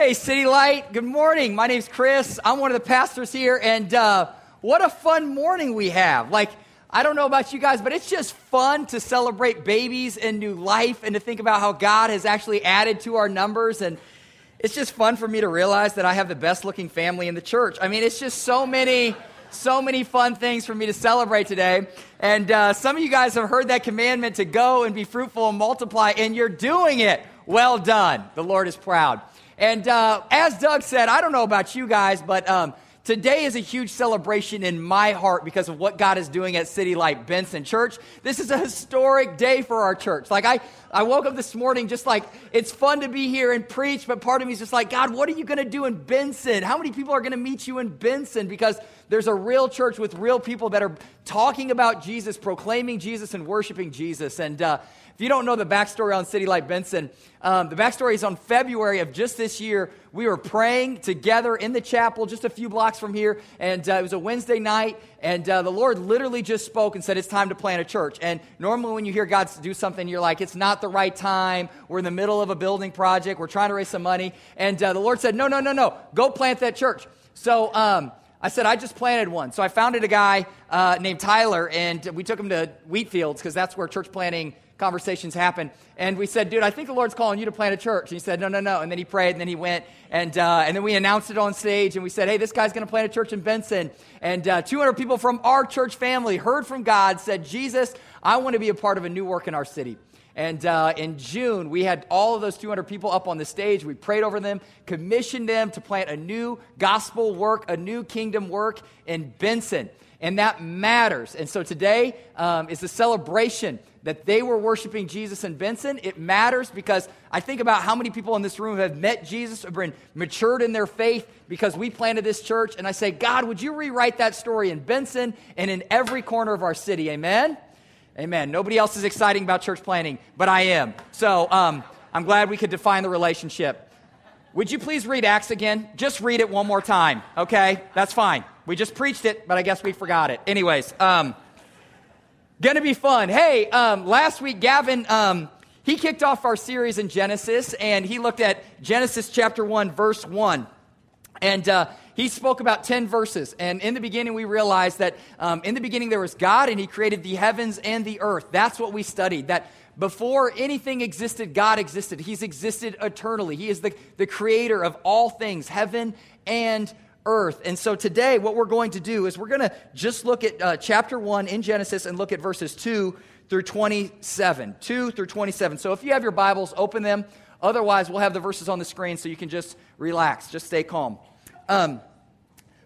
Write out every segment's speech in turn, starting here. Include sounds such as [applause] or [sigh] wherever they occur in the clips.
Hey, City Light, good morning. My name's Chris. I'm one of the pastors here, and uh, what a fun morning we have. Like, I don't know about you guys, but it's just fun to celebrate babies and new life and to think about how God has actually added to our numbers. And it's just fun for me to realize that I have the best looking family in the church. I mean, it's just so many. So many fun things for me to celebrate today. And uh, some of you guys have heard that commandment to go and be fruitful and multiply, and you're doing it. Well done. The Lord is proud. And uh, as Doug said, I don't know about you guys, but um, today is a huge celebration in my heart because of what God is doing at City Light Benson Church. This is a historic day for our church. Like, I, I woke up this morning just like, it's fun to be here and preach, but part of me is just like, God, what are you going to do in Benson? How many people are going to meet you in Benson? Because there's a real church with real people that are talking about Jesus, proclaiming Jesus, and worshiping Jesus. And, uh, if you don't know the backstory on City Light Benson, um, the backstory is on February of just this year. We were praying together in the chapel just a few blocks from here, and uh, it was a Wednesday night, and uh, the Lord literally just spoke and said, It's time to plant a church. And normally, when you hear God do something, you're like, It's not the right time. We're in the middle of a building project, we're trying to raise some money. And uh, the Lord said, No, no, no, no, go plant that church. So, um, I said, I just planted one. So I founded a guy uh, named Tyler, and we took him to Wheatfields because that's where church planting conversations happen. And we said, dude, I think the Lord's calling you to plant a church. And he said, no, no, no. And then he prayed, and then he went. And, uh, and then we announced it on stage, and we said, hey, this guy's going to plant a church in Benson. And uh, 200 people from our church family heard from God, said, Jesus, I want to be a part of a new work in our city. And uh, in June, we had all of those 200 people up on the stage. We prayed over them, commissioned them to plant a new gospel work, a new kingdom work in Benson. And that matters. And so today um, is the celebration that they were worshiping Jesus in Benson. It matters because I think about how many people in this room have met Jesus, or been matured in their faith because we planted this church. And I say, God, would you rewrite that story in Benson and in every corner of our city? Amen? Amen. Nobody else is exciting about church planting, but I am. So um, I'm glad we could define the relationship. Would you please read Acts again? Just read it one more time, okay? That's fine. We just preached it, but I guess we forgot it. Anyways, um, Gonna be fun. Hey, um, last week, Gavin, um, he kicked off our series in Genesis, and he looked at Genesis chapter 1, verse 1. And uh, he spoke about 10 verses. And in the beginning, we realized that um, in the beginning there was God, and he created the heavens and the earth. That's what we studied. That before anything existed, God existed. He's existed eternally. He is the, the creator of all things, heaven and earth. And so today, what we're going to do is we're going to just look at uh, chapter 1 in Genesis and look at verses 2 through 27. 2 through 27. So if you have your Bibles, open them. Otherwise, we'll have the verses on the screen so you can just relax, just stay calm. Um,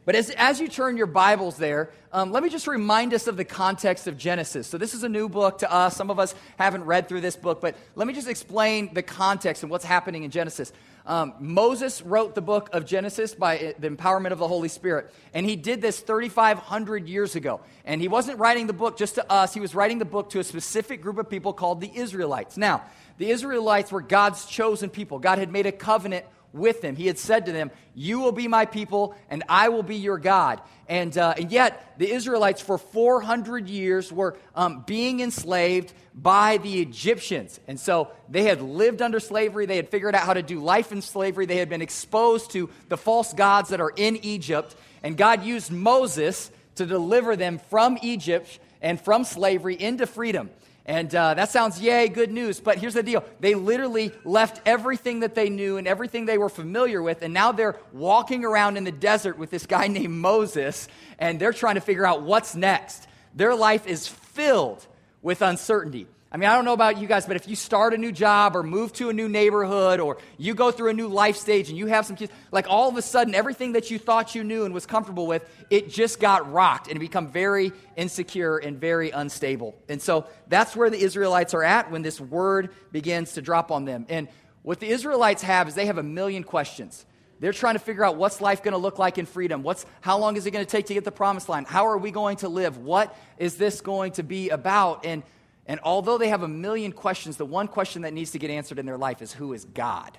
but as, as you turn your Bibles there, um, let me just remind us of the context of Genesis. So, this is a new book to us. Some of us haven't read through this book, but let me just explain the context and what's happening in Genesis. Um, Moses wrote the book of Genesis by uh, the empowerment of the Holy Spirit. And he did this 3,500 years ago. And he wasn't writing the book just to us, he was writing the book to a specific group of people called the Israelites. Now, the Israelites were God's chosen people. God had made a covenant with them. He had said to them, You will be my people, and I will be your God. And, uh, and yet, the Israelites for 400 years were um, being enslaved by the Egyptians. And so they had lived under slavery. They had figured out how to do life in slavery. They had been exposed to the false gods that are in Egypt. And God used Moses to deliver them from Egypt and from slavery into freedom. And uh, that sounds, yay, good news. But here's the deal they literally left everything that they knew and everything they were familiar with, and now they're walking around in the desert with this guy [laughs] named Moses, and they're trying to figure out what's next. Their life is filled with uncertainty. I mean, I don't know about you guys, but if you start a new job or move to a new neighborhood or you go through a new life stage and you have some kids, like all of a sudden, everything that you thought you knew and was comfortable with, it just got rocked and become very insecure and very unstable. And so that's where the Israelites are at when this word begins to drop on them. And what the Israelites have is they have a million questions. They're trying to figure out what's life going to look like in freedom. What's, how long is it going to take to get the promised land? How are we going to live? What is this going to be about? And and although they have a million questions, the one question that needs to get answered in their life is who is God?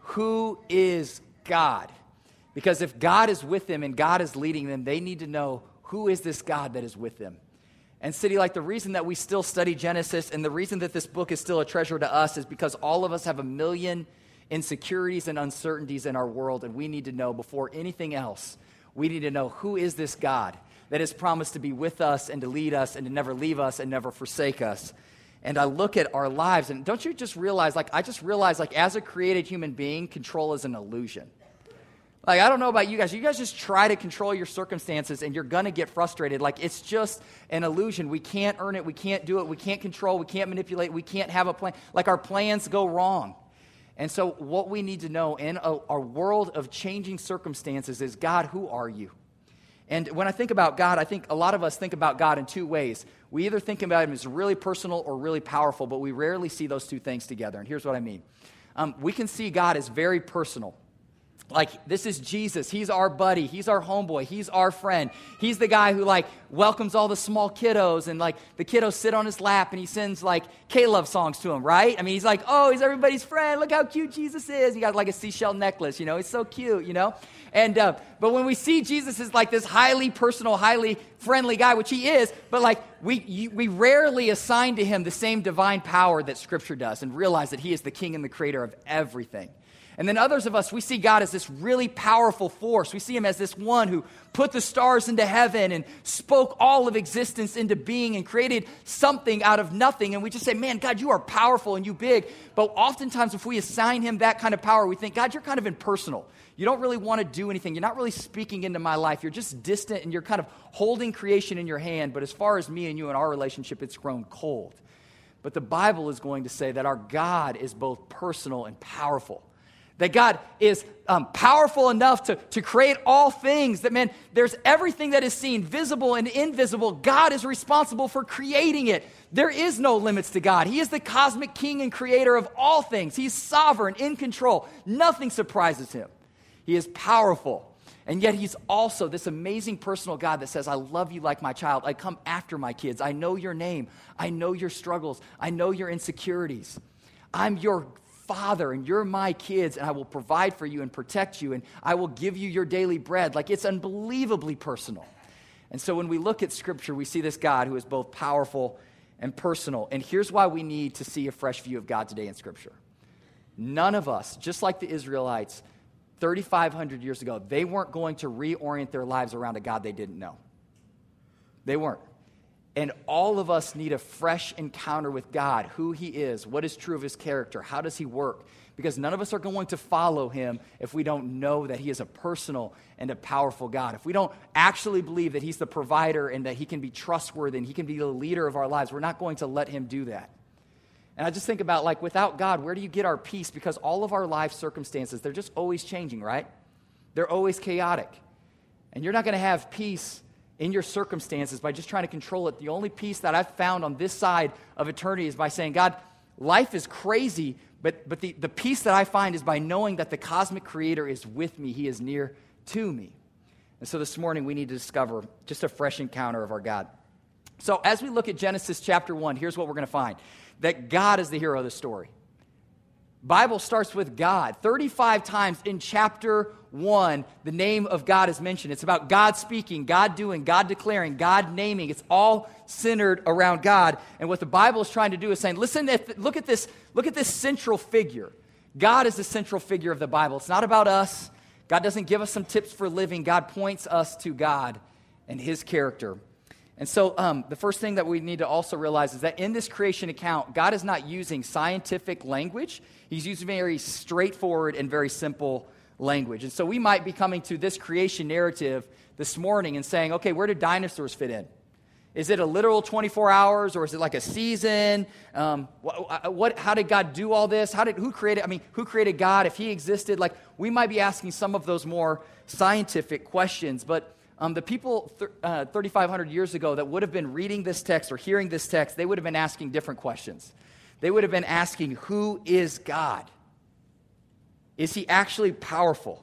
Who is God? Because if God is with them and God is leading them, they need to know who is this God that is with them. And, City Light, the reason that we still study Genesis and the reason that this book is still a treasure to us is because all of us have a million insecurities and uncertainties in our world, and we need to know before anything else, we need to know who is this God that has promised to be with us and to lead us and to never leave us and never forsake us. And I look at our lives, and don't you just realize, like, I just realize, like, as a created human being, control is an illusion. Like, I don't know about you guys. You guys just try to control your circumstances and you're going to get frustrated. Like, it's just an illusion. We can't earn it. We can't do it. We can't control. We can't manipulate. We can't have a plan. Like, our plans go wrong. And so, what we need to know in a, world of changing circumstances is God, who are you? And when I think about God, I think a lot of us think about God in two ways. We either think about Him as really personal or really powerful, but we rarely see those two things together. And here's what I mean um, we can see God as very personal like this is jesus. He's our buddy. He's our homeboy. He's our friend. He's the guy who like welcomes all the small kiddos and like the kiddos sit on his lap and he sends like k-love songs to him right? I mean he's like oh he's everybody's friend. Look how cute jesus is. He got like a seashell necklace you know? He's so cute you know? And uh, but when we see jesus as like this highly personal highly friendly guy which he is but like we you, we rarely assign to him the same divine power that scripture does and realize that he is the king and the creator of everything and then others of us, we see God as this really powerful force. We see Him as this one who put the stars into heaven and spoke all of existence into being and created something out of nothing. And we just say, man, God, you are powerful and you big. But oftentimes, if we assign Him that kind of power, we think, God, you're kind of impersonal. You don't really want to do anything. You're not really speaking into my life. You're just distant and you're kind of holding creation in your hand. But as far as me and you and our relationship, it's grown cold. But the Bible is going to say that our God is both personal and powerful that God is um, powerful enough to, to create all things. That, man, there's everything that is seen, visible and invisible. God is responsible for creating it. There is no limits to God. He is the cosmic king and creator of all things. He's sovereign, in control. Nothing surprises him. He is powerful. And yet, he's also this amazing personal God that says, I love you like my child. I come after my kids. I know your name. I know your struggles. I know your insecurities. I'm your father and you're my kids and I will provide for you and protect you and I will give you your daily bread. Like it's unbelievably personal. And so when we look at scripture, we see this God who is both powerful and personal. And here's why we need to see a fresh view of God today in scripture. None of us, just like the Israelites 3,500 years ago, they weren't going to reorient their lives around a God they didn't know. They weren't. And all of us need a fresh encounter with God, who He is, what is true of His character, how does He work. Because none of us are going to follow Him if we don't know that He is a personal and a powerful God. If we don't actually believe that He's the provider and that He can be trustworthy and He can be the leader of our lives, we're not going to let Him do that. And I just think about, like, without God, where do you get our peace? Because all of our life circumstances, they're just always changing, right? They're always chaotic. And you're not going to have peace in your circumstances by just trying to control it. The only peace that I've found on this side of eternity is by saying, God, life is crazy, but, but the, the peace that I find is by knowing that the cosmic creator is with me, he is near to me. And so this morning we need to discover just a fresh encounter of our God. So as we look at Genesis chapter 1, here's what we're going to find that God is the hero of the story. Bible starts with God. 35 times in chapter 1, the name of God is mentioned. It's about God speaking, God doing, God declaring, God naming. It's all centered around God. And what the Bible is trying to do is saying, listen, look at this, look at this central figure. God is the central figure of the Bible. It's not about us. God doesn't give us some tips for living. God points us to God and his character. And so, um, the first thing that we need to also realize is that in this creation account, God is not using scientific language. He's using very straightforward and very simple language. And so, we might be coming to this creation narrative this morning and saying, okay, where do dinosaurs fit in? Is it a literal 24 hours or is it like a season? Um, what, what, how did God do all this? How did, who created, I mean, who created God if he existed? Like, we might be asking some of those more scientific questions, but um, the people th- uh, 3,500 years ago that would have been reading this text or hearing this text, they would have been asking different questions. They would have been asking, Who is God? Is he actually powerful?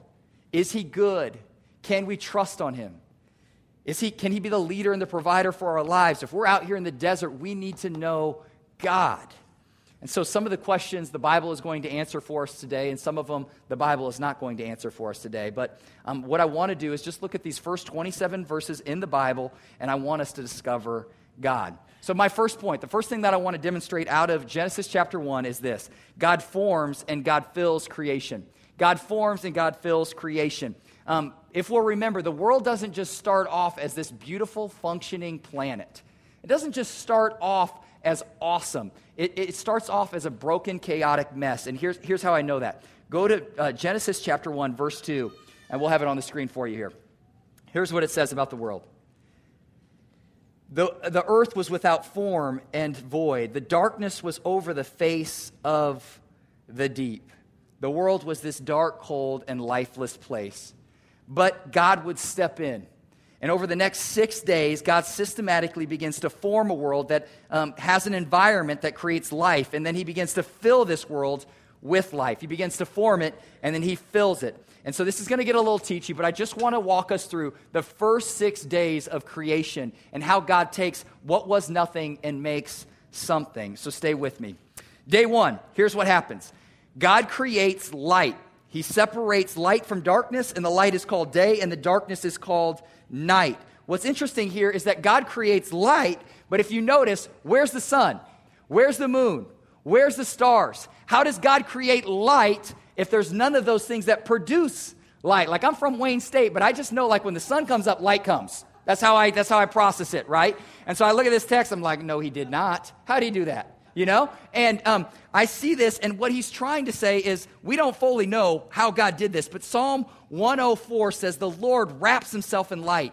Is he good? Can we trust on him? Is he, can he be the leader and the provider for our lives? If we're out here in the desert, we need to know God. And so, some of the questions the Bible is going to answer for us today, and some of them the Bible is not going to answer for us today. But um, what I want to do is just look at these first 27 verses in the Bible, and I want us to discover God. So, my first point, the first thing that I want to demonstrate out of Genesis chapter 1 is this God forms and God fills creation. God forms and God fills creation. Um, if we'll remember, the world doesn't just start off as this beautiful, functioning planet. It doesn't just start off as awesome. It, it starts off as a broken, chaotic mess. And here's, here's how I know that. Go to uh, Genesis chapter 1, verse 2, and we'll have it on the screen for you here. Here's what it says about the world the, the earth was without form and void, the darkness was over the face of the deep. The world was this dark, cold, and lifeless place. But God would step in. And over the next six days, God systematically begins to form a world that um, has an environment that creates life. And then He begins to fill this world with life. He begins to form it, and then He fills it. And so this is going to get a little teachy, but I just want to walk us through the first six days of creation and how God takes what was nothing and makes something. So stay with me. Day one, here's what happens God creates light. He separates light from darkness, and the light is called day, and the darkness is called night. What's interesting here is that God creates light, but if you notice, where's the sun? Where's the moon? Where's the stars? How does God create light if there's none of those things that produce light. Like I'm from Wayne State, but I just know like when the sun comes up, light comes. That's how I that's how I process it, right? And so I look at this text, I'm like, no, he did not. How did he do that? You know? And um, I see this, and what he's trying to say is we don't fully know how God did this, but Psalm 104 says the Lord wraps himself in light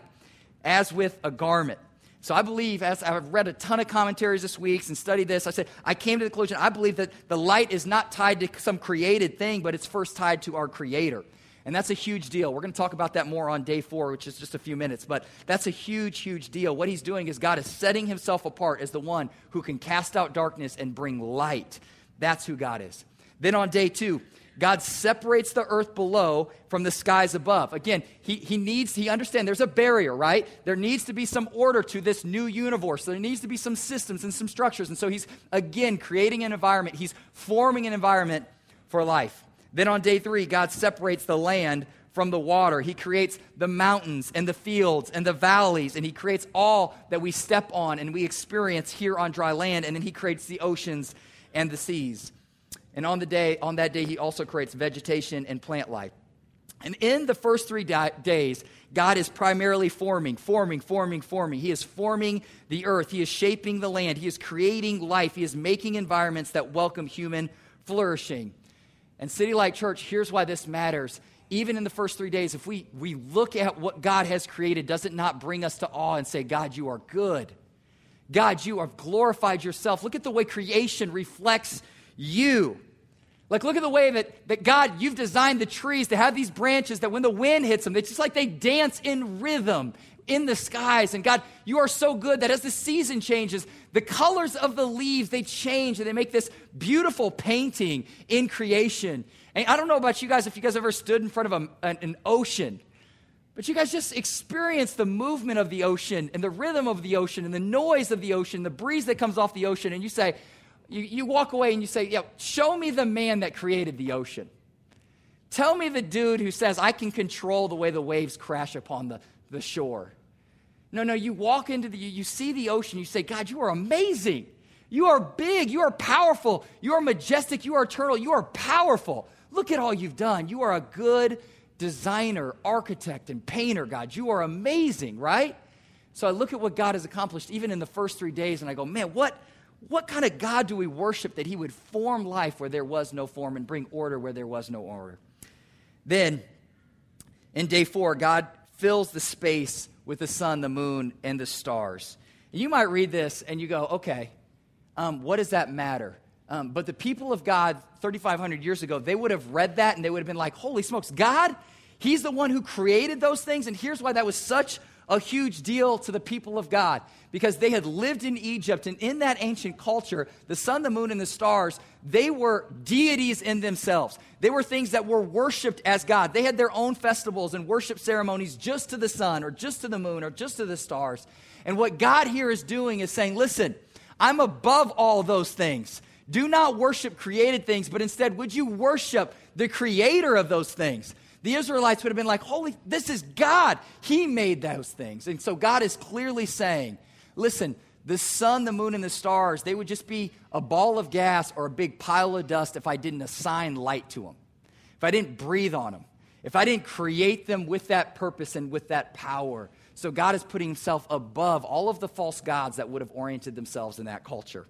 as with a garment. So I believe, as I've read a ton of commentaries this week and studied this, I said, I came to the conclusion, I believe that the light is not tied to some created thing, but it's first tied to our Creator. And that's a huge deal. We're going to talk about that more on day four, which is just a few minutes. But that's a huge, huge deal. What he's doing is God is setting himself apart as the one who can cast out darkness and bring light. That's who God is. Then on day two, God separates the earth below from the skies above. Again, he, he needs, he understands there's a barrier, right? There needs to be some order to this new universe. There needs to be some systems and some structures. And so he's, again, creating an environment. He's forming an environment for life. Then on day three, God separates the land from the water. He creates the mountains and the fields and the valleys, and He creates all that we step on and we experience here on dry land. And then He creates the oceans and the seas. And on, the day, on that day, he also creates vegetation and plant life. And in the first three da- days, God is primarily forming, forming, forming, forming. He is forming the earth. He is shaping the land. He is creating life. He is making environments that welcome human flourishing. And City Light Church, here's why this matters. Even in the first three days, if we, we look at what God has created, does it not bring us to awe and say, God, you are good? God, you have glorified yourself. Look at the way creation reflects you. Like, look at the way that, that God, you've designed the trees to have these branches that when the wind hits them, it's just like they dance in rhythm in the skies. And God, you are so good that as the season changes, the colors of the leaves, they change and they make this beautiful painting in creation. And I don't know about you guys, if you guys ever stood in front of a, an, an ocean, but you guys just experience the movement of the ocean and the rhythm of the ocean and the noise of the ocean, the breeze that comes off the ocean, and you say, you, you walk away and you say, yeah, show me the man that created the ocean. Tell me the dude who says, I can control the way the waves crash upon the, the shore. No, no, you walk into the, you see the ocean, you say, God, you are amazing. You are big. You are powerful. You are majestic. You are eternal. You are powerful. Look at all you've done. You are a good designer, architect, and painter, God. You are amazing, right? So I look at what God has accomplished even in the first three days, and I go, man, what, what kind of God do we worship that he would form life where there was no form and bring order where there was no order? Then, in day four, God fills the space with the sun, the moon, and the stars. You might read this and you go, okay, um, what does that matter? Um, but the people of God 3,500 years ago, they would have read that and they would have been like, holy smokes, God, He's the one who created those things. And here's why that was such a huge deal to the people of God because they had lived in Egypt. And in that ancient culture, the sun, the moon, and the stars, they were deities in themselves. They were things that were worshiped as God. They had their own festivals and worship ceremonies just to the sun or just to the moon or just to the stars. And what God here is doing is saying, listen, I'm above all those things. Do not worship created things, but instead, would you worship the creator of those things? The Israelites would have been like, Holy, this is God. He made those things. And so God is clearly saying, listen, the sun, the moon, and the stars, they would just be a ball of gas or a big pile of dust if I didn't assign light to them, if I didn't breathe on them, if I didn't create them with that purpose and with that power. So God is putting himself above all of the false gods that would have oriented themselves in that culture.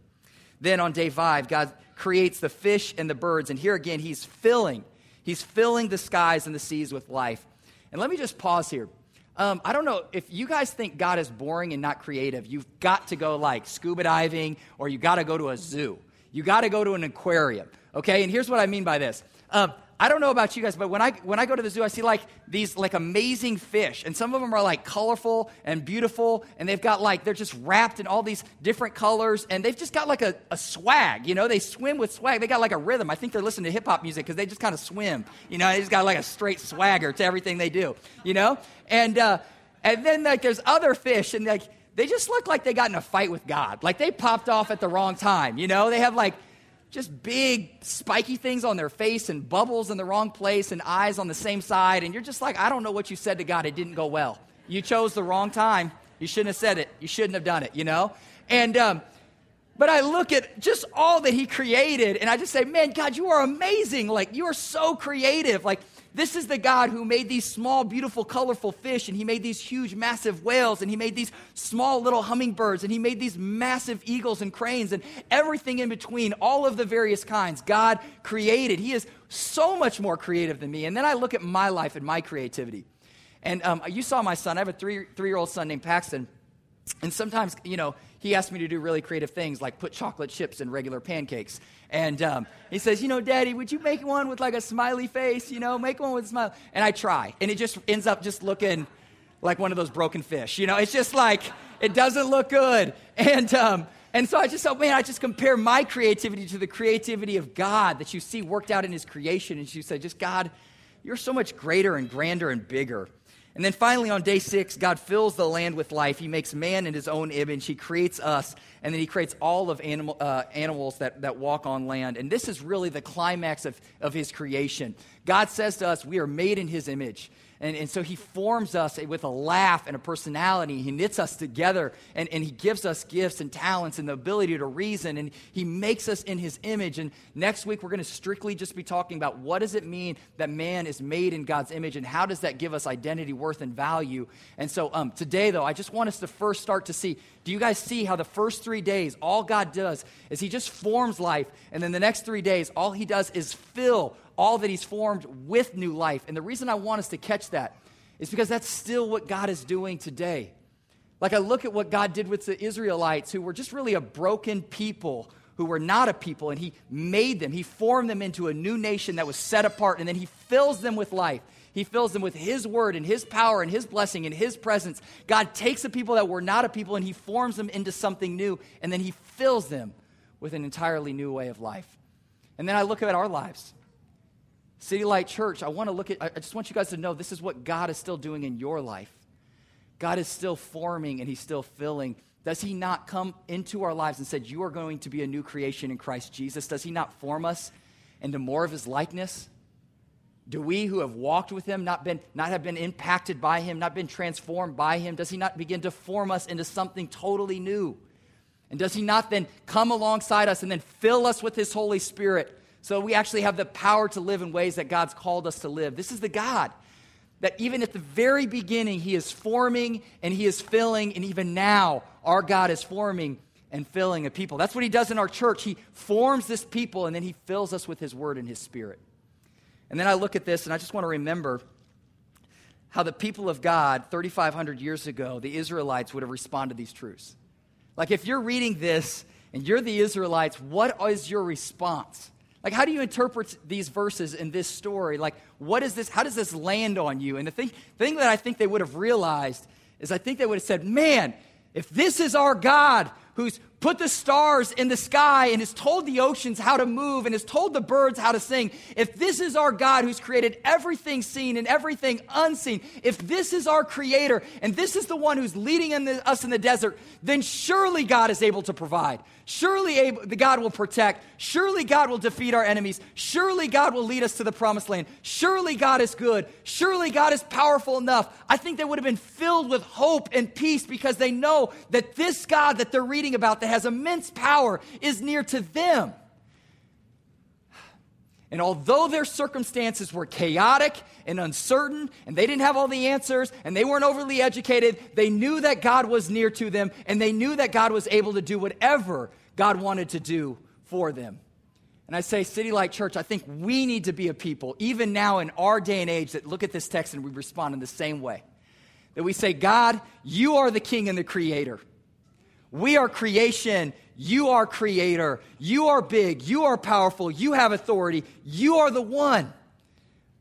Then on day five, God creates the fish and the birds. And here again, he's filling, he's filling the skies and the seas with life. And let me just pause here. Um, I don't know if you guys think God is boring and not creative. You've got to go like scuba diving or you got to go to a zoo. You got to go to an aquarium. Okay, and here's what I mean by this. Um, I don't know about you guys, but when I when I go to the zoo, I see like these like amazing fish, and some of them are like colorful and beautiful, and they've got like they're just wrapped in all these different colors, and they've just got like a, a swag, you know. They swim with swag. They got like a rhythm. I think they're listening to hip hop music because they just kind of swim, you know. They just got like a straight swagger to everything they do, you know. And uh, and then like there's other fish, and like they just look like they got in a fight with God, like they popped off at the wrong time, you know. They have like just big spiky things on their face and bubbles in the wrong place and eyes on the same side. And you're just like, I don't know what you said to God. It didn't go well. You chose the wrong time. You shouldn't have said it. You shouldn't have done it, you know? And, um, but I look at just all that He created and I just say, man, God, you are amazing. Like, you are so creative. Like, this is the God who made these small, beautiful, colorful fish, and He made these huge, massive whales, and He made these small, little hummingbirds, and He made these massive eagles and cranes, and everything in between, all of the various kinds. God created. He is so much more creative than me. And then I look at my life and my creativity. And um, you saw my son. I have a three, year old son named Paxton. And sometimes, you know, he asked me to do really creative things like put chocolate chips in regular pancakes. And um, he says, You know, Daddy, would you make one with like a smiley face? You know, make one with a smile. And I try. And it just ends up just looking like one of those broken fish. You know, it's just like, it doesn't look good. And, um, and so I just thought, man, I just compare my creativity to the creativity of God that you see worked out in his creation. And you say, just God, you're so much greater and grander and bigger. And then finally, on day six, God fills the land with life. He makes man in his own image. He creates us, and then he creates all of animal, uh, animals that, that walk on land. And this is really the climax of, of his creation. God says to us, We are made in his image. And, and so he forms us with a laugh and a personality. He knits us together and, and he gives us gifts and talents and the ability to reason. And he makes us in his image. And next week, we're going to strictly just be talking about what does it mean that man is made in God's image and how does that give us identity, worth, and value. And so um, today, though, I just want us to first start to see do you guys see how the first three days, all God does is he just forms life. And then the next three days, all he does is fill all that He's formed with new life. And the reason I want us to catch that is because that's still what God is doing today. Like I look at what God did with the Israelites, who were just really a broken people, who were not a people, and He made them. He formed them into a new nation that was set apart, and then He fills them with life. He fills them with His word and His power and His blessing and His presence. God takes the people that were not a people and He forms them into something new, and then He fills them with an entirely new way of life. And then I look at our lives. City Light Church, I want to look at, I just want you guys to know this is what God is still doing in your life. God is still forming and He's still filling. Does He not come into our lives and said, You are going to be a new creation in Christ Jesus? Does He not form us into more of His likeness? Do we who have walked with Him not, been, not have been impacted by Him, not been transformed by Him? Does He not begin to form us into something totally new? And does He not then come alongside us and then fill us with His Holy Spirit so we actually have the power to live in ways that God's called us to live. This is the God that even at the very beginning, He is forming and He is filling, and even now, our God is forming and filling a people. That's what He does in our church. He forms this people, and then He fills us with His Word and His Spirit. And then I look at this, and I just want to remember how the people of God 3,500 years ago, the Israelites, would have responded to these truths. Like if you're reading this and you're the Israelites, what is your response? Like, how do you interpret these verses in this story? Like, what is this? How does this land on you? And the thing, the thing that I think they would have realized is I think they would have said, man, if this is our God who's put the stars in the sky and has told the oceans how to move and has told the birds how to sing, if this is our God who's created everything seen and everything unseen, if this is our creator and this is the one who's leading in the, us in the desert, then surely God is able to provide. Surely able, God will protect. Surely God will defeat our enemies. Surely God will lead us to the promised land. Surely God is good. Surely God is powerful enough. I think they would have been filled with hope and peace because they know that this God that they're reading about, has immense power is near to them. And although their circumstances were chaotic and uncertain, and they didn't have all the answers, and they weren't overly educated, they knew that God was near to them, and they knew that God was able to do whatever God wanted to do for them. And I say, City Light Church, I think we need to be a people, even now in our day and age, that look at this text and we respond in the same way. That we say, God, you are the King and the Creator. We are creation. You are creator. You are big. You are powerful. You have authority. You are the one.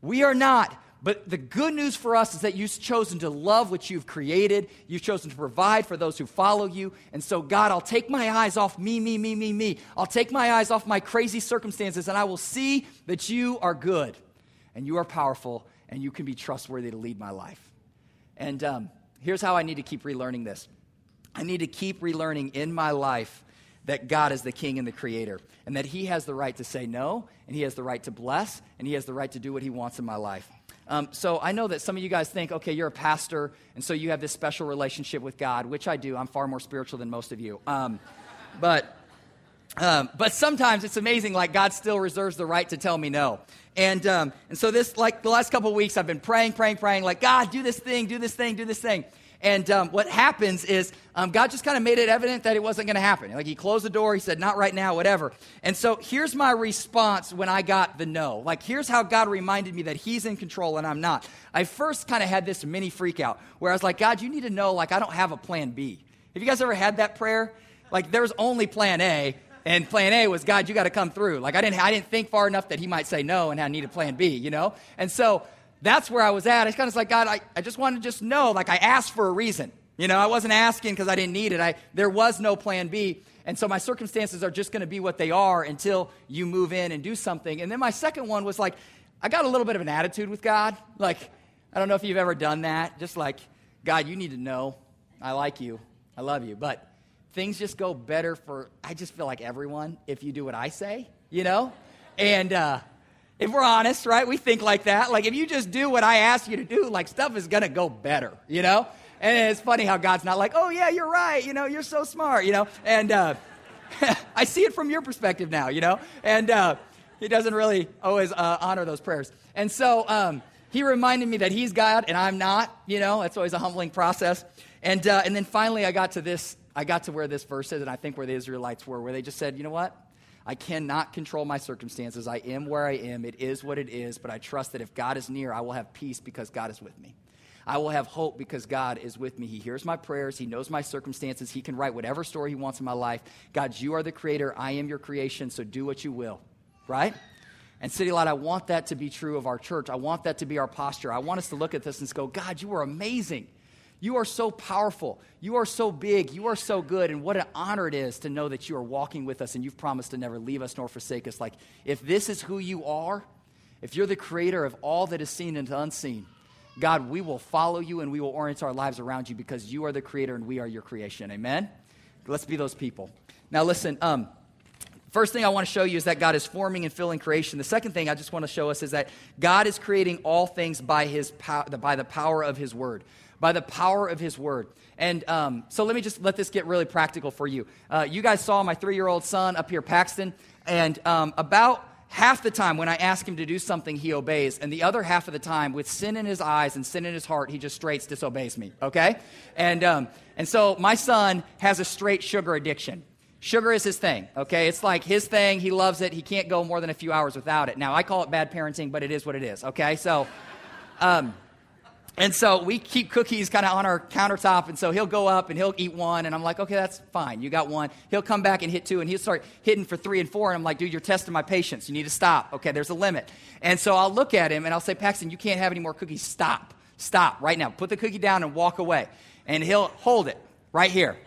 We are not. But the good news for us is that you've chosen to love what you've created. You've chosen to provide for those who follow you. And so, God, I'll take my eyes off me, me, me, me, me. I'll take my eyes off my crazy circumstances, and I will see that you are good and you are powerful and you can be trustworthy to lead my life. And um, here's how I need to keep relearning this. I need to keep relearning in my life that God is the king and the creator, and that he has the right to say no, and he has the right to bless, and he has the right to do what he wants in my life. Um, so I know that some of you guys think, okay, you're a pastor, and so you have this special relationship with God, which I do. I'm far more spiritual than most of you. Um, but um, but sometimes it's amazing, like God still reserves the right to tell me no. And, um, and so this, like the last couple weeks, I've been praying, praying, praying, like, God, do this thing, do this thing, do this thing. And um, what happens is um, God just kind of made it evident that it wasn't going to happen. Like he closed the door, he said, not right now, whatever. And so here's my response when I got the no. Like here's how God reminded me that he's in control and I'm not. I first kind of had this mini freak out where I was like, God, you need to know, like, I don't have a plan B. Have you guys ever had that prayer? Like there was only plan A. And plan A was, God, you got to come through. Like I didn't, I didn't think far enough that he might say no and I need a plan B, you know? And so that's where I was at. It's kind of like, God, I, I just want to just know, like I asked for a reason. You know, I wasn't asking because I didn't need it. I, there was no plan B. And so my circumstances are just going to be what they are until you move in and do something. And then my second one was like, I got a little bit of an attitude with God. Like, I don't know if you've ever done that. Just like, God, you need to know I like you. I love you. But things just go better for, I just feel like everyone if you do what I say, you know? And, uh, if we're honest, right? We think like that. Like if you just do what I ask you to do, like stuff is going to go better, you know? And it's funny how God's not like, oh, yeah, you're right. You know, you're so smart, you know? And uh, [laughs] I see it from your perspective now, you know? And uh, he doesn't really always uh, honor those prayers. And so um, he reminded me that he's God and I'm not, you know? That's always a humbling process. And, uh, and then finally, I got to this, I got to where this verse is, and I think where the Israelites were, where they just said, you know what? I cannot control my circumstances. I am where I am. It is what it is. But I trust that if God is near, I will have peace because God is with me. I will have hope because God is with me. He hears my prayers. He knows my circumstances. He can write whatever story He wants in my life. God, you are the creator. I am your creation. So do what you will. Right? And City Light, I want that to be true of our church. I want that to be our posture. I want us to look at this and go, God, you are amazing. You are so powerful. You are so big. You are so good. And what an honor it is to know that you are walking with us and you've promised to never leave us nor forsake us. Like, if this is who you are, if you're the creator of all that is seen and unseen, God, we will follow you and we will orient our lives around you because you are the creator and we are your creation. Amen? Let's be those people. Now, listen, um, First thing I want to show you is that God is forming and filling creation. The second thing I just want to show us is that God is creating all things by, his pow- by the power of His Word by the power of his word. And um, so let me just let this get really practical for you. Uh, you guys saw my three year old son up here, Paxton, and um, about half the time when I ask him to do something, he obeys. And the other half of the time, with sin in his eyes and sin in his heart, he just straight disobeys me, okay? And, um, and so my son has a straight sugar addiction. Sugar is his thing, okay? It's like his thing. He loves it. He can't go more than a few hours without it. Now, I call it bad parenting, but it is what it is, okay? So, um, and so we keep cookies kind of on our countertop. And so he'll go up and he'll eat one. And I'm like, okay, that's fine. You got one. He'll come back and hit two. And he'll start hitting for three and four. And I'm like, dude, you're testing my patience. You need to stop. Okay, there's a limit. And so I'll look at him and I'll say, Paxton, you can't have any more cookies. Stop. Stop right now. Put the cookie down and walk away. And he'll hold it right here.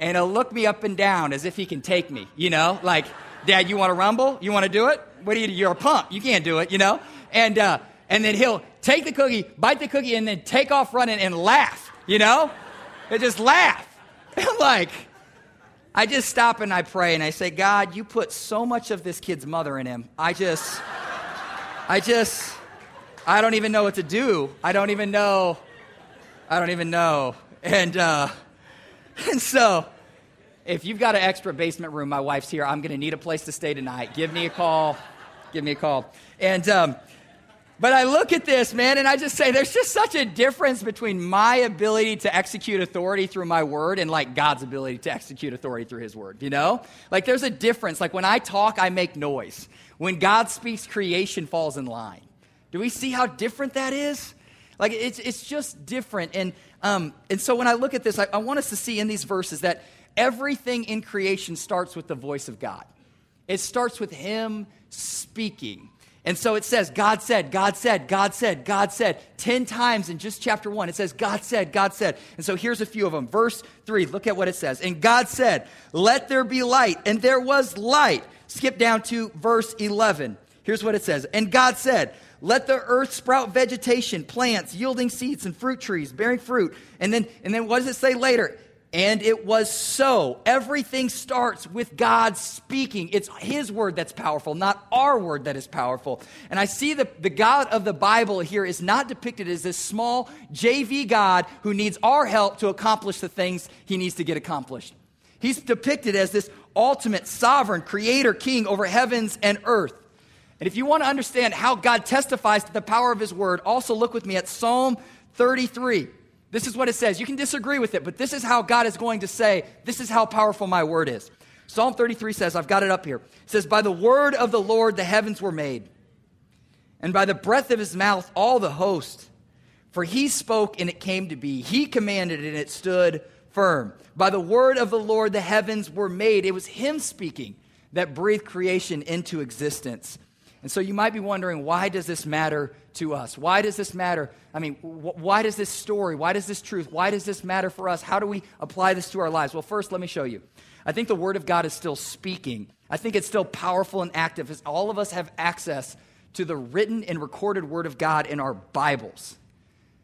and he'll look me up and down as if he can take me, you know? Like, Dad, you want to rumble? You want to do it? What do you do? You're a punk. You can't do it, you know? And, uh, and then he'll take the cookie, bite the cookie, and then take off running and laugh, you know? And just laugh. [laughs] I'm like, I just stop and I pray and I say, God, you put so much of this kid's mother in him. I just, I just, I don't even know what to do. I don't even know. I don't even know. And, uh, [laughs] and so, if you've got an extra basement room, my wife's here. I'm going to need a place to stay tonight. Give me a call. Give me a call. And, um, but I look at this, man, and I just say there's just such a difference between my ability to execute authority through my word and like God's ability to execute authority through his word, you know? Like there's a difference. Like when I talk, I make noise. When God speaks, creation falls in line. Do we see how different that is? Like it's, it's just different. And, um, and so when I look at this, I, I want us to see in these verses that everything in creation starts with the voice of God. It starts with Him speaking. And so it says, God said, God said, God said, God said, 10 times in just chapter 1. It says, God said, God said. And so here's a few of them. Verse 3, look at what it says. And God said, Let there be light. And there was light. Skip down to verse 11. Here's what it says. And God said, Let the earth sprout vegetation, plants, yielding seeds, and fruit trees, bearing fruit. And then, and then what does it say later? And it was so. Everything starts with God speaking. It's His word that's powerful, not our word that is powerful. And I see the, the God of the Bible here is not depicted as this small JV God who needs our help to accomplish the things He needs to get accomplished. He's depicted as this ultimate sovereign creator king over heavens and earth. And if you want to understand how God testifies to the power of His word, also look with me at Psalm 33. This is what it says. You can disagree with it, but this is how God is going to say, this is how powerful my word is. Psalm 33 says, I've got it up here. It says, By the word of the Lord the heavens were made, and by the breath of his mouth all the host. For he spoke and it came to be. He commanded and it stood firm. By the word of the Lord the heavens were made. It was him speaking that breathed creation into existence. And so you might be wondering, why does this matter to us? Why does this matter? I mean, wh- why does this story, why does this truth, why does this matter for us? How do we apply this to our lives? Well, first, let me show you. I think the Word of God is still speaking. I think it's still powerful and active as all of us have access to the written and recorded Word of God in our Bibles.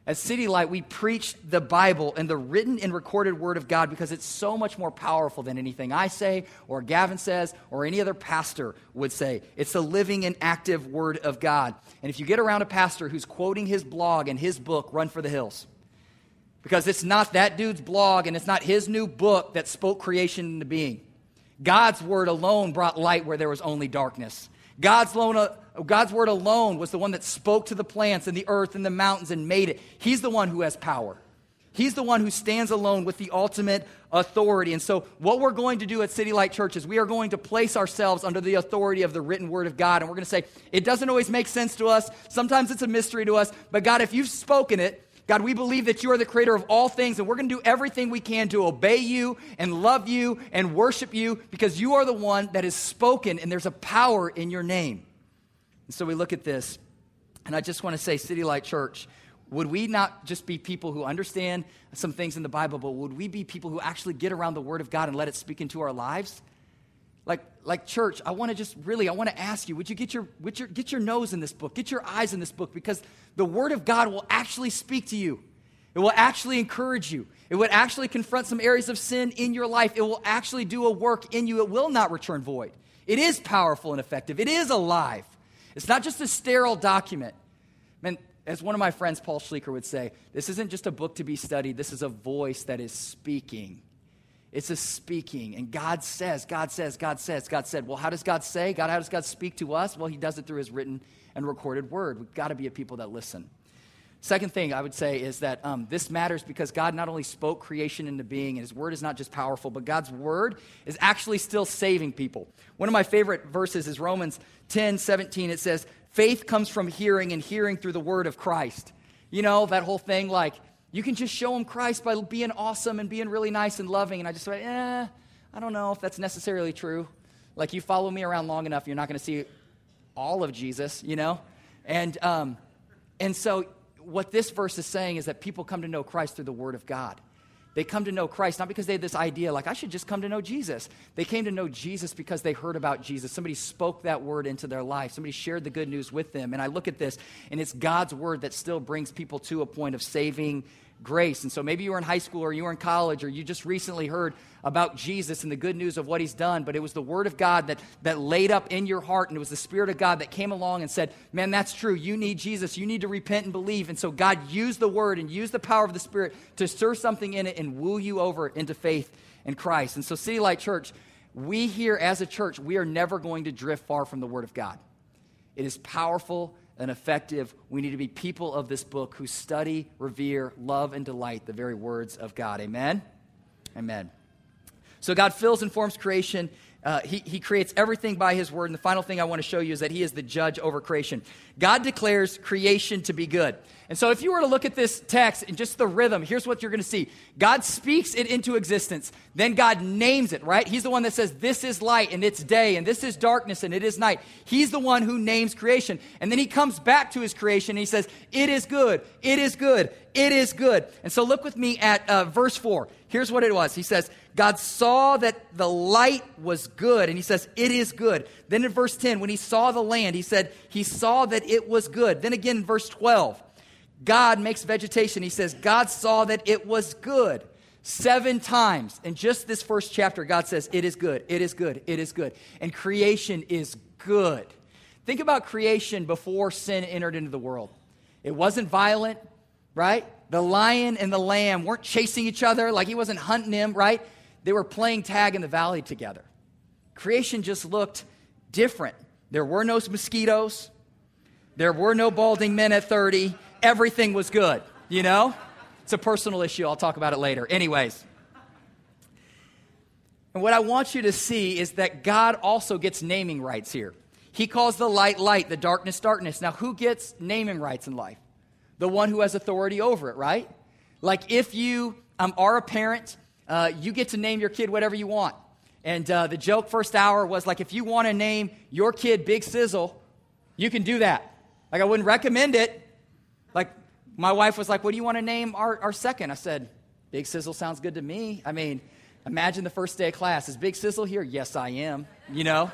At City Light, we preach the Bible and the written and recorded Word of God because it's so much more powerful than anything I say or Gavin says or any other pastor would say. It's the living and active Word of God. And if you get around a pastor who's quoting his blog and his book, run for the hills. Because it's not that dude's blog and it's not his new book that spoke creation into being. God's Word alone brought light where there was only darkness. God's, alone, God's word alone was the one that spoke to the plants and the earth and the mountains and made it. He's the one who has power. He's the one who stands alone with the ultimate authority. And so, what we're going to do at City Light Church is we are going to place ourselves under the authority of the written word of God. And we're going to say, it doesn't always make sense to us. Sometimes it's a mystery to us. But God, if you've spoken it, God, we believe that you are the creator of all things, and we're going to do everything we can to obey you and love you and worship you because you are the one that is spoken, and there's a power in your name. And so we look at this, and I just want to say, City Light Church, would we not just be people who understand some things in the Bible, but would we be people who actually get around the Word of God and let it speak into our lives? Like, like church, I want to just really, I want to ask you, would you get your, would your, get your nose in this book, get your eyes in this book, because the Word of God will actually speak to you. It will actually encourage you. It would actually confront some areas of sin in your life. It will actually do a work in you. It will not return void. It is powerful and effective. It is alive. It's not just a sterile document. Man, as one of my friends, Paul Schleicher, would say, this isn't just a book to be studied, this is a voice that is speaking. It's a speaking. And God says, God says, God says, God said. Well, how does God say? God, how does God speak to us? Well, He does it through His written and recorded word. We've got to be a people that listen. Second thing I would say is that um, this matters because God not only spoke creation into being, and His word is not just powerful, but God's word is actually still saving people. One of my favorite verses is Romans 10 17. It says, Faith comes from hearing, and hearing through the word of Christ. You know, that whole thing like, you can just show them Christ by being awesome and being really nice and loving. And I just went, eh, I don't know if that's necessarily true. Like, you follow me around long enough, you're not going to see all of Jesus, you know? And, um, and so, what this verse is saying is that people come to know Christ through the Word of God. They come to know Christ not because they had this idea, like, I should just come to know Jesus. They came to know Jesus because they heard about Jesus. Somebody spoke that word into their life, somebody shared the good news with them. And I look at this, and it's God's word that still brings people to a point of saving grace. And so maybe you were in high school or you were in college or you just recently heard about Jesus and the good news of what he's done, but it was the word of God that, that laid up in your heart and it was the Spirit of God that came along and said, Man, that's true. You need Jesus. You need to repent and believe. And so God used the word and used the power of the Spirit to stir something in it and woo you over into faith in Christ. And so, City Light Church, we here as a church, we are never going to drift far from the word of God. It is powerful and effective. We need to be people of this book who study, revere, love, and delight the very words of God. Amen? Amen. So God fills and forms creation. Uh, he, he creates everything by his word. And the final thing I want to show you is that he is the judge over creation. God declares creation to be good. And so, if you were to look at this text and just the rhythm, here's what you're going to see God speaks it into existence. Then God names it, right? He's the one that says, This is light and it's day, and this is darkness and it is night. He's the one who names creation. And then he comes back to his creation and he says, It is good, it is good, it is good. And so, look with me at uh, verse 4. Here's what it was He says, God saw that the light was good, and he says, It is good. Then in verse 10, when he saw the land, he said, He saw that it was good. Then again in verse 12, God makes vegetation. He says, God saw that it was good. Seven times in just this first chapter, God says, It is good, it is good, it is good. And creation is good. Think about creation before sin entered into the world. It wasn't violent, right? The lion and the lamb weren't chasing each other like he wasn't hunting him, right? They were playing tag in the valley together. Creation just looked different. There were no mosquitoes, there were no balding men at 30 everything was good, you know? It's a personal issue. I'll talk about it later. Anyways. And what I want you to see is that God also gets naming rights here. He calls the light light, the darkness darkness. Now, who gets naming rights in life? The one who has authority over it, right? Like if you um, are a parent, uh, you get to name your kid whatever you want. And uh, the joke first hour was like, if you want to name your kid Big Sizzle, you can do that. Like, I wouldn't recommend it, like, my wife was like, What do you want to name our, our second? I said, Big Sizzle sounds good to me. I mean, imagine the first day of class. Is Big Sizzle here? Yes, I am. You know?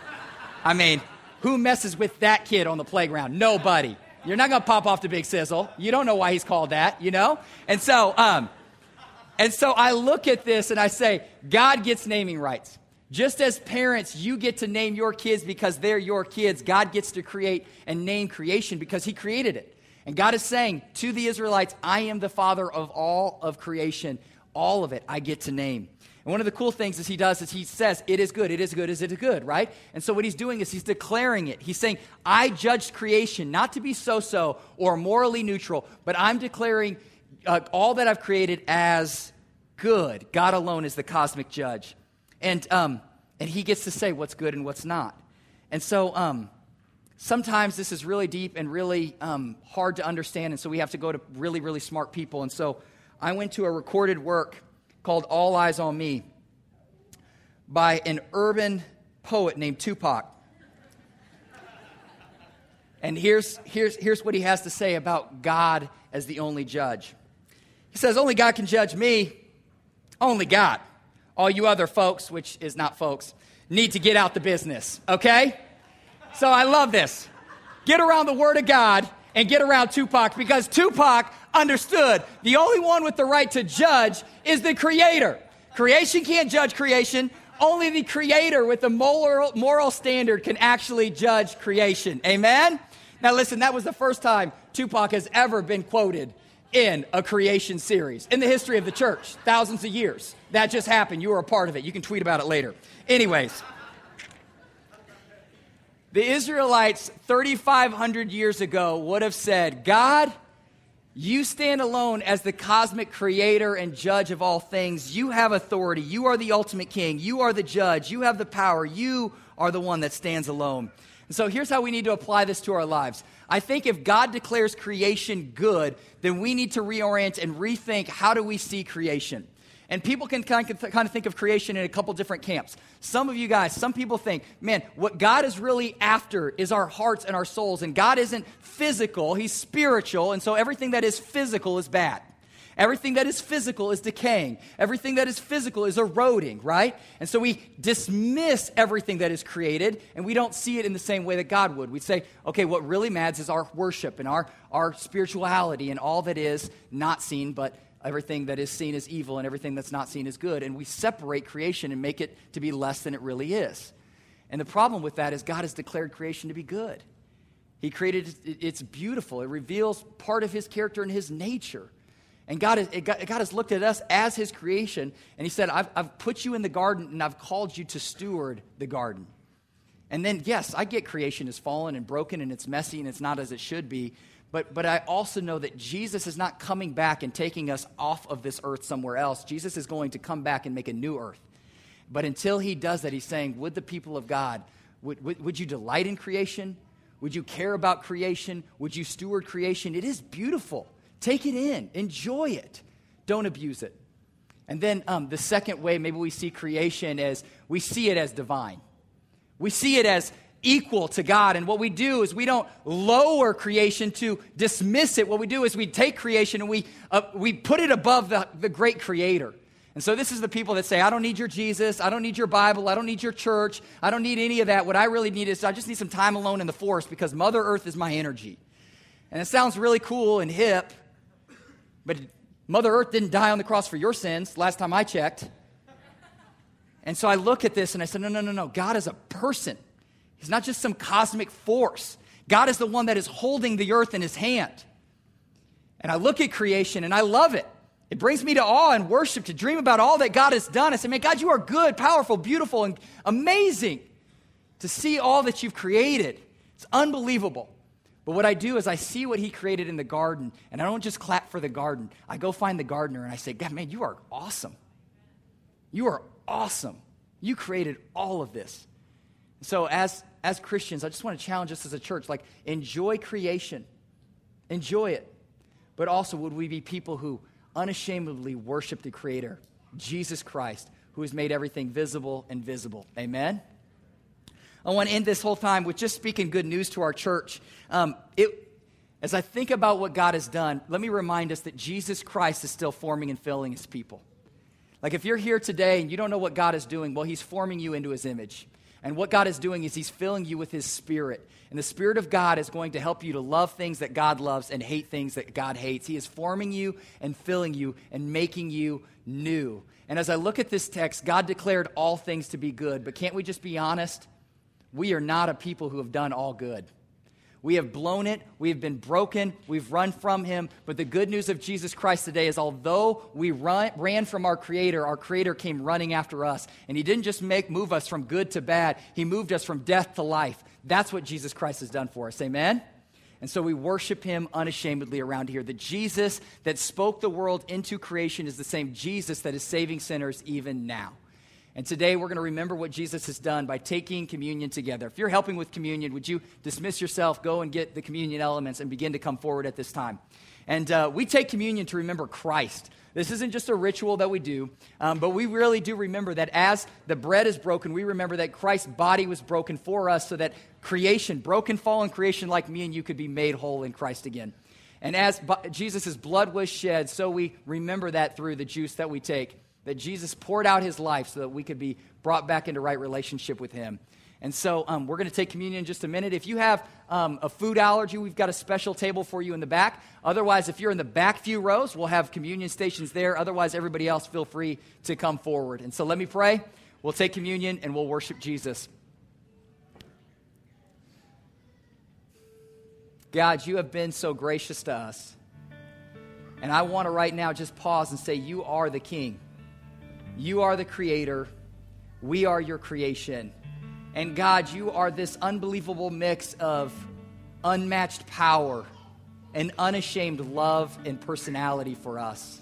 I mean, who messes with that kid on the playground? Nobody. You're not going to pop off the Big Sizzle. You don't know why he's called that, you know? And so, um, and so I look at this and I say, God gets naming rights. Just as parents, you get to name your kids because they're your kids, God gets to create and name creation because He created it. And God is saying to the Israelites, I am the father of all of creation. All of it I get to name. And one of the cool things is he does is he says, It is good, it is good, is it good, right? And so what he's doing is he's declaring it. He's saying, I judged creation not to be so so or morally neutral, but I'm declaring uh, all that I've created as good. God alone is the cosmic judge. And, um, and he gets to say what's good and what's not. And so, um, sometimes this is really deep and really um, hard to understand, and so we have to go to really, really smart people. And so I went to a recorded work called All Eyez on Me by an urban poet named Tupac. And here's, here's, here's what he has to say about God as the only judge. He says, Only God can judge me. Only God. All you other folks, which is not folks, need to get out the business, okay? So I love this. Get around the Word of God and get around Tupac because Tupac understood the only one with the right to judge is the Creator. Creation can't judge creation. Only the Creator with the moral, moral standard can actually judge creation. Amen? Now, listen, that was the first time Tupac has ever been quoted in a creation series in the history of the church, thousands of years. That just happened. You were a part of it. You can tweet about it later. Anyways. The Israelites 3,500 years ago would have said, God, you stand alone as the cosmic creator and judge of all things. You have authority. You are the ultimate king. You are the judge. You have the power. You are the one that stands alone. And so here's how we need to apply this to our lives. I think if God declares creation good, then we need to reorient and rethink how do we see creation. And people can kind of think of creation in a couple different camps. Some of you guys, some people think, man, what God is really after is our hearts and our souls. And God isn't physical, He's spiritual. And so everything that is physical is bad. Everything that is physical is decaying. Everything that is physical is eroding, right? And so we dismiss everything that is created and we don't see it in the same way that God would. We say, okay, what really matters is our worship and our, our spirituality and all that is not seen, but everything that is seen is evil and everything that's not seen is good. And we separate creation and make it to be less than it really is. And the problem with that is God has declared creation to be good. He created it's beautiful. It reveals part of his character and his nature. And God, God has looked at us as his creation, and he said, I've, I've put you in the garden, and I've called you to steward the garden. And then, yes, I get creation is fallen and broken, and it's messy, and it's not as it should be. But, but I also know that Jesus is not coming back and taking us off of this earth somewhere else. Jesus is going to come back and make a new earth. But until he does that, he's saying, Would the people of God, would, would, would you delight in creation? Would you care about creation? Would you steward creation? It is beautiful. Take it in, enjoy it, don't abuse it. And then um, the second way, maybe we see creation as we see it as divine. We see it as equal to God. And what we do is we don't lower creation to dismiss it. What we do is we take creation and we, uh, we put it above the, the great creator. And so this is the people that say, I don't need your Jesus. I don't need your Bible. I don't need your church. I don't need any of that. What I really need is I just need some time alone in the forest because Mother Earth is my energy. And it sounds really cool and hip, but Mother Earth didn't die on the cross for your sins, last time I checked. And so I look at this and I said, no, no, no, no. God is a person. He's not just some cosmic force. God is the one that is holding the earth in his hand. And I look at creation and I love it. It brings me to awe and worship to dream about all that God has done. I say, man, God, you are good, powerful, beautiful, and amazing to see all that you've created. It's unbelievable. But what I do is I see what he created in the garden, and I don't just clap for the garden. I go find the gardener and I say, God, man, you are awesome. You are awesome. You created all of this. So as as Christians, I just want to challenge us as a church, like enjoy creation. Enjoy it. But also would we be people who unashamedly worship the creator, Jesus Christ, who has made everything visible and visible. Amen. I want to end this whole time with just speaking good news to our church. Um, it, as I think about what God has done, let me remind us that Jesus Christ is still forming and filling his people. Like if you're here today and you don't know what God is doing, well, he's forming you into his image. And what God is doing is he's filling you with his spirit. And the spirit of God is going to help you to love things that God loves and hate things that God hates. He is forming you and filling you and making you new. And as I look at this text, God declared all things to be good. But can't we just be honest? we are not a people who have done all good. We have blown it. We have been broken. We've run from Him. But the good news of Jesus Christ today is although we run, ran from our Creator, our Creator came running after us. And He didn't just make, move us from good to bad, He moved us from death to life. That's what Jesus Christ has done for us. Amen? And so we worship Him unashamedly around here. The Jesus that spoke the world into creation is the same Jesus that is saving sinners even now. And today we're going to remember what Jesus has done by taking communion together. If you're helping with communion, would you dismiss yourself, go and get the communion elements, and begin to come forward at this time? And uh, we take communion to remember Christ. This isn't just a ritual that we do, um, but we really do remember that as the bread is broken, we remember that Christ's body was broken for us so that creation, broken, fallen creation like me and you, could be made whole in Christ again. And as Jesus' blood was shed, so we remember that through the juice that we take that Jesus poured out his life so that we could be brought back into right relationship with him. And so um, we're going to take communion in just a minute. If you have um, a food allergy, we've got a special table for you in the back. Otherwise, if you're in the back few rows, we'll have communion stations there. Otherwise, everybody else, feel free to come forward. And so let me pray. We'll take communion and we'll worship Jesus. God, you have been so gracious to us. And I want to right now just pause and say, You are the King. You are the creator. We are your creation. And God, you are this unbelievable mix of unmatched power and unashamed love and personality for us.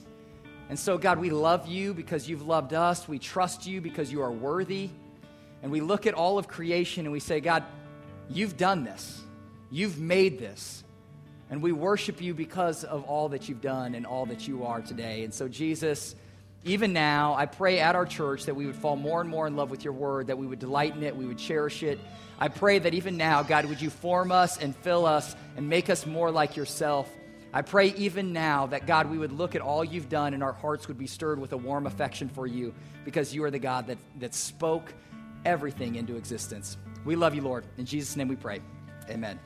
And so, God, we love you because you've loved us. We trust you because you are worthy. And we look at all of creation and we say, God, you've done this. You've made this. And we worship you because of all that you've done and all that you are today. And so, Jesus, even now, I pray at our church that we would fall more and more in love with your word, that we would delight in it, we would cherish it. I pray that even now, God, would you form us and fill us and make us more like yourself. I pray even now that, God, we would look at all you've done and our hearts would be stirred with a warm affection for you because you are the God that, that spoke everything into existence. We love you, Lord. In Jesus' name we pray. Amen.